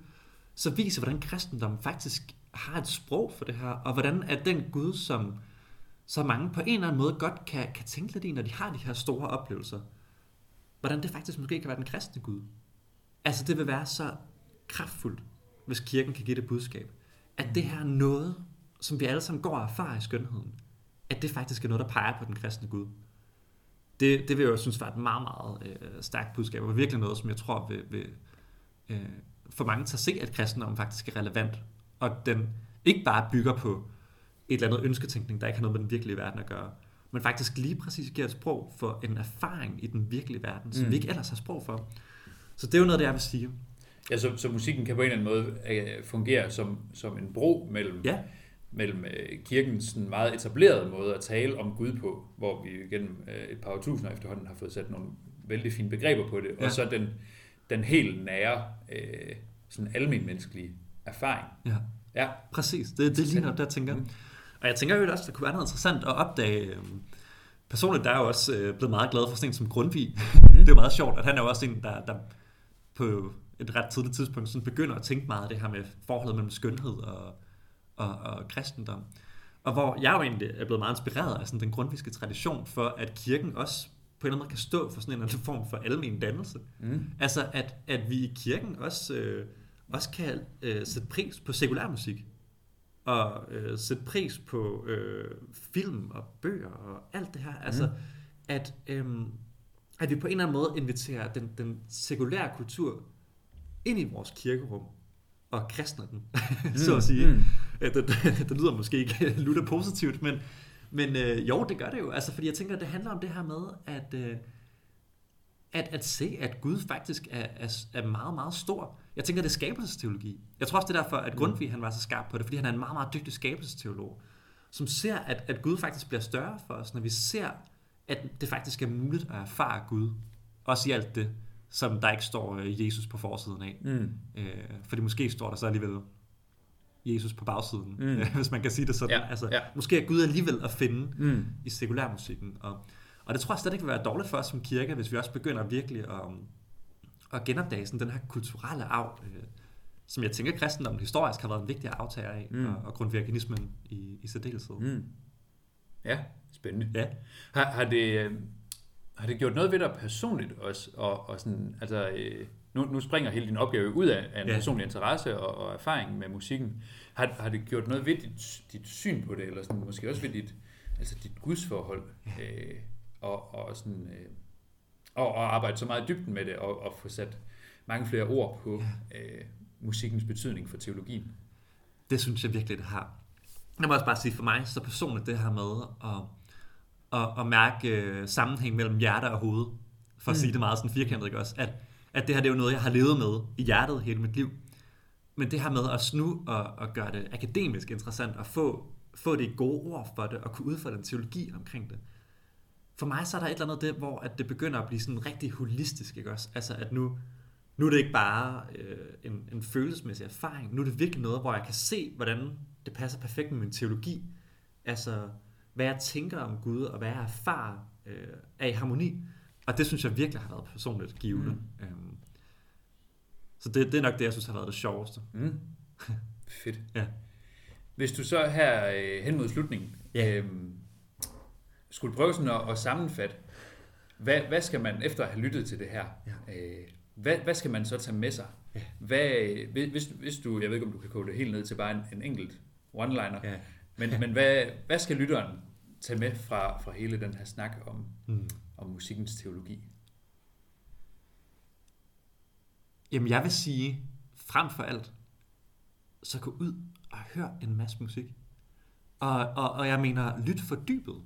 så viser, hvordan kristendommen faktisk har et sprog for det her, og hvordan at den Gud, som så mange på en eller anden måde godt kan, kan tænke lidt i, når de har de her store oplevelser, hvordan det faktisk måske kan være den kristne Gud. Altså det vil være så kraftfuldt, hvis kirken kan give det budskab, at det her er noget, som vi alle sammen går og erfarer i skønheden, at det faktisk er noget, der peger på den kristne Gud. Det, det vil jeg jo synes var et meget, meget øh, stærkt budskab, og virkelig noget, som jeg tror vil, vil øh, få mange til at se, at kristendommen faktisk er relevant, og den ikke bare bygger på et eller andet ønsketænkning, der ikke har noget med den virkelige verden at gøre, men faktisk lige præcis giver et sprog for en erfaring i den virkelige verden, som Mm. vi ikke ellers har sprog for. Så det er jo noget, det jeg vil sige. Ja, så, så musikken kan på en eller anden måde øh, fungere som, som en bro mellem, Ja, mellem øh, kirkens sådan meget etablerede måde at tale om Gud på, hvor vi gennem øh, et par årtusinder efterhånden har fået sat nogle vældig fine begreber på det, Ja. og så den, den helt nære, øh, sådan almenmenneskelige erfaring. ja. Ja, Præcis, det, det er noget, der tænker. Mm. Og jeg tænker jo også, der kunne være noget interessant at opdage. øhm, Personligt der er jeg jo også øh, blevet meget glad for sådan en som Grundtvig. det er jo meget sjovt, at han er jo også en, der, der på et ret tidligt tidspunkt sådan begynder at tænke meget af det her med forholdet mellem skønhed og, og, og kristendom. Og hvor jeg jo egentlig er blevet meget inspireret af sådan den grundviske tradition for, at kirken også på en eller anden måde kan stå for sådan en eller anden form for almen dannelse. mm. Altså, at, at vi i kirken også, øh, også kan øh, sætte pris på sekulær musik. Og øh, sætte pris på øh, film og bøger og alt det her. Altså, Mm. at, øh, at vi på en eller anden måde inviterer den, den sekulære kultur ind i vores kirkerum og kristner den, *laughs* så at sige. Mm. Øh, Det, det, *laughs* det lyder måske ikke *laughs* lutter positivt, men, men øh, jo, det gør det jo. Altså, fordi jeg tænker, at det handler om det her med, at, øh, at, at se, at Gud faktisk er, er, er meget, meget stor. Jeg tænker, det er skabelsesteologi. Jeg tror også, det er derfor, at Grundtvig han var så skarp på det, fordi han er en meget, meget dygtig skabelsesteolog, som ser, at, at Gud faktisk bliver større for os, når vi ser, at det faktisk er muligt at erfare Gud. Også i alt det, som der ikke står øh, Jesus på forsiden af. Mm. Øh, fordi måske står der så alligevel Jesus på bagsiden, Mm. *laughs* hvis man kan sige det sådan. Ja, altså, ja. Måske er Gud alligevel at finde Mm. i sekulærmusikken. Og, og det tror jeg slet ikke vil være dårligt for os som kirke, hvis vi også begynder virkelig at, at genopdage sådan den her kulturelle arv, øh, som jeg tænker, kristendommen historisk har været en vigtig aftager af, Mm. og, og grundvirkenismen i, i særdeleshed. Mm. Mm. Ja, spændende. Ja. Har, har, det, øh, har det gjort noget ved dig personligt også? Og, og sådan, altså, øh, nu, nu springer hele din opgave ud af, af en Ja. personlig interesse og, og erfaring med musikken. Har, har det gjort noget ved dit, dit syn på det, eller sådan, måske også ved dit, altså dit gudsforhold? Øh, og, og, sådan, øh, og, og arbejde så meget i dybden med det, og, og få sat mange flere ord på øh, musikkens betydning for teologien? Det synes jeg virkelig, det har. Jeg må også bare sige, for mig så personligt det her med at, at, at mærke øh, sammenhæng mellem hjerte og hoved, for at Mm. sige det meget sådan firkantet, ikke også? At, at det her det er jo noget, jeg har levet med i hjertet hele mit liv. Men det her med at snu og, og gøre det akademisk interessant, og få, få det gode ord for det, og kunne udføre den teologi omkring det. For mig så er der et eller andet det, hvor at det begynder at blive sådan rigtig holistisk, ikke også? Altså at nu, nu er det ikke bare øh, en, en følelsesmæssig erfaring, nu er det virkelig noget, hvor jeg kan se, hvordan det passer perfekt med min teologi. Altså, hvad jeg tænker om Gud, og hvad jeg erfarer øh, er i harmoni. Og det synes jeg virkelig har været personligt givende. Mm. Øhm, så det, det er nok det, jeg synes har været det sjoveste. Mm. *laughs* Fedt. Ja. Hvis du så her øh, hen mod slutningen Ja. øhm, skulle prøve sådan at, at sammenfatte, hvad, hvad skal man efter at have lyttet til det her, Ja. øh, hvad, hvad skal man så tage med sig? Ja. Hvad, hvis, hvis du, jeg ved ikke om du kan koge det helt ned til bare en, en enkelt one-liner, Ja. men, men hvad, hvad skal lytteren tage med fra, fra hele den her snak om, Mm. Om musikkens teologi? Jamen, jeg vil sige, frem for alt, så gå ud og hør en masse musik. Og, og, og jeg mener, lyt fordybet.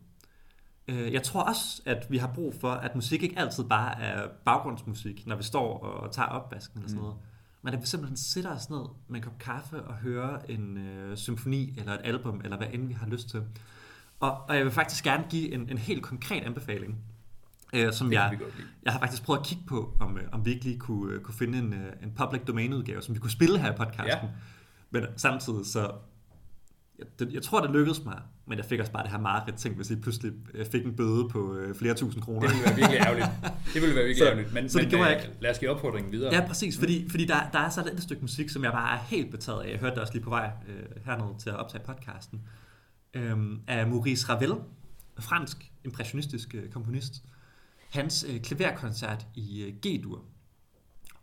Øh, Jeg tror også, at vi har brug for, at musik ikke altid bare er baggrundsmusik, når vi står og tager opvasken eller sådan Mm. noget. Men at vi simpelthen sætter os ned med en kop kaffe og hører en øh, symfoni eller et album, eller hvad end vi har lyst til. Og, og jeg vil faktisk gerne give en, en helt konkret anbefaling, øh, som Det jeg, jeg har faktisk prøvet at kigge på, om, øh, om vi ikke lige kunne, øh, kunne finde en, øh, en public domain udgave, som vi kunne spille her i podcasten. Ja. Men samtidig så, jeg, det, jeg tror det lykkedes mig, men jeg fik også bare det her mareridt ting, hvis I pludselig øh, fik en bøde på øh, flere tusind kroner. Det ville være virkelig ærgerligt. Det ville være virkelig *laughs* Så- ærgerligt. Men, så det men gjorde jeg øh, ikke. lad os give opfordringen videre. Ja, præcis, fordi, fordi der, der er så et stykke musik, som jeg bare er helt betaget af. Jeg hørte det også lige på vej øh, hernede til at optage podcasten. Øhm, af Maurice Ravel, fransk impressionistisk øh, komponist. Hans øh, klaverkoncert i øh, G-dur.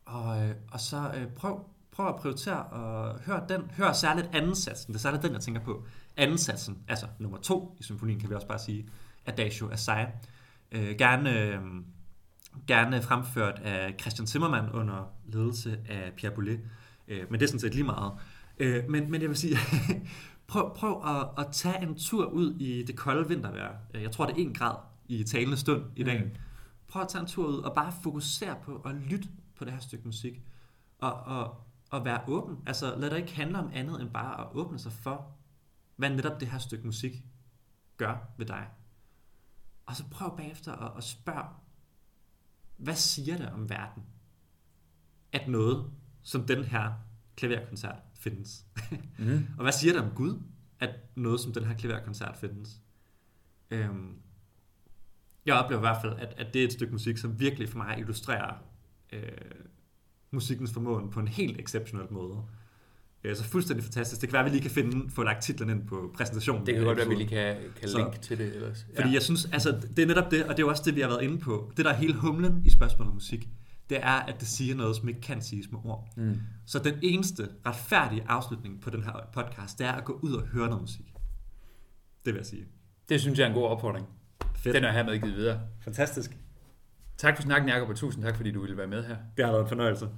Og, øh, og så øh, prøv, prøv at prioritere og hør den. Hør særligt anden satsen. Det er særligt den, jeg tænker på. Anden satsen, altså nummer to i symfonien, kan vi også bare sige. Adagio Assai. Øh, gerne... Øh, gerne fremført af Christian Zimmermann under ledelse af Pierre Boulez. Øh, men det er sådan set lige meget. Øh, men, men jeg vil sige, *laughs* prøv, prøv at, at tage en tur ud i det kolde vintervejr. Jeg tror, det er en grad i talende stund i dag. Mm. Prøv at tage en tur ud og bare fokusere på at lytte på det her stykke musik. Og, og, og være åben. Altså lad det ikke handle om andet end bare at åbne sig for, hvad netop det her stykke musik gør ved dig. Og så prøv bagefter at, at spørge, hvad siger det om verden, at noget som den her klaverkoncert findes? Mm. *laughs* Og hvad siger det om Gud, at noget som den her klaverkoncert findes? Øhm, jeg oplever i hvert fald, at, at det er et stykke musik, som virkelig for mig illustrerer øh, musikkens formåen på en helt exceptionel måde. Øh, så fuldstændig fantastisk. Det kan være, at vi lige kan finde, få lagt titlen ind på præsentationen. Det kan godt være, at vi lige kan, kan Så- linke til det ellers. Fordi jeg synes, altså, det er netop det, og det er jo også det, vi har været inde på. Det, der er hele humlen i spørgsmålet om musik, det er, at det siger noget, som ikke kan siges med ord. Mm. Så den eneste retfærdige afslutning på den her podcast, det er at gå ud og høre noget musik. Det vil jeg sige. Det synes jeg er en god opfordring. Fedt. Den er hermed givet videre. Fantastisk. Tak for snakken, Jacob, og tusind tak, fordi du ville være med her. Det har været en fornøjelse.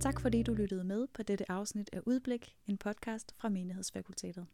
Tak fordi du lyttede med på dette afsnit af Udblik, en podcast fra Menighedsfakultetet.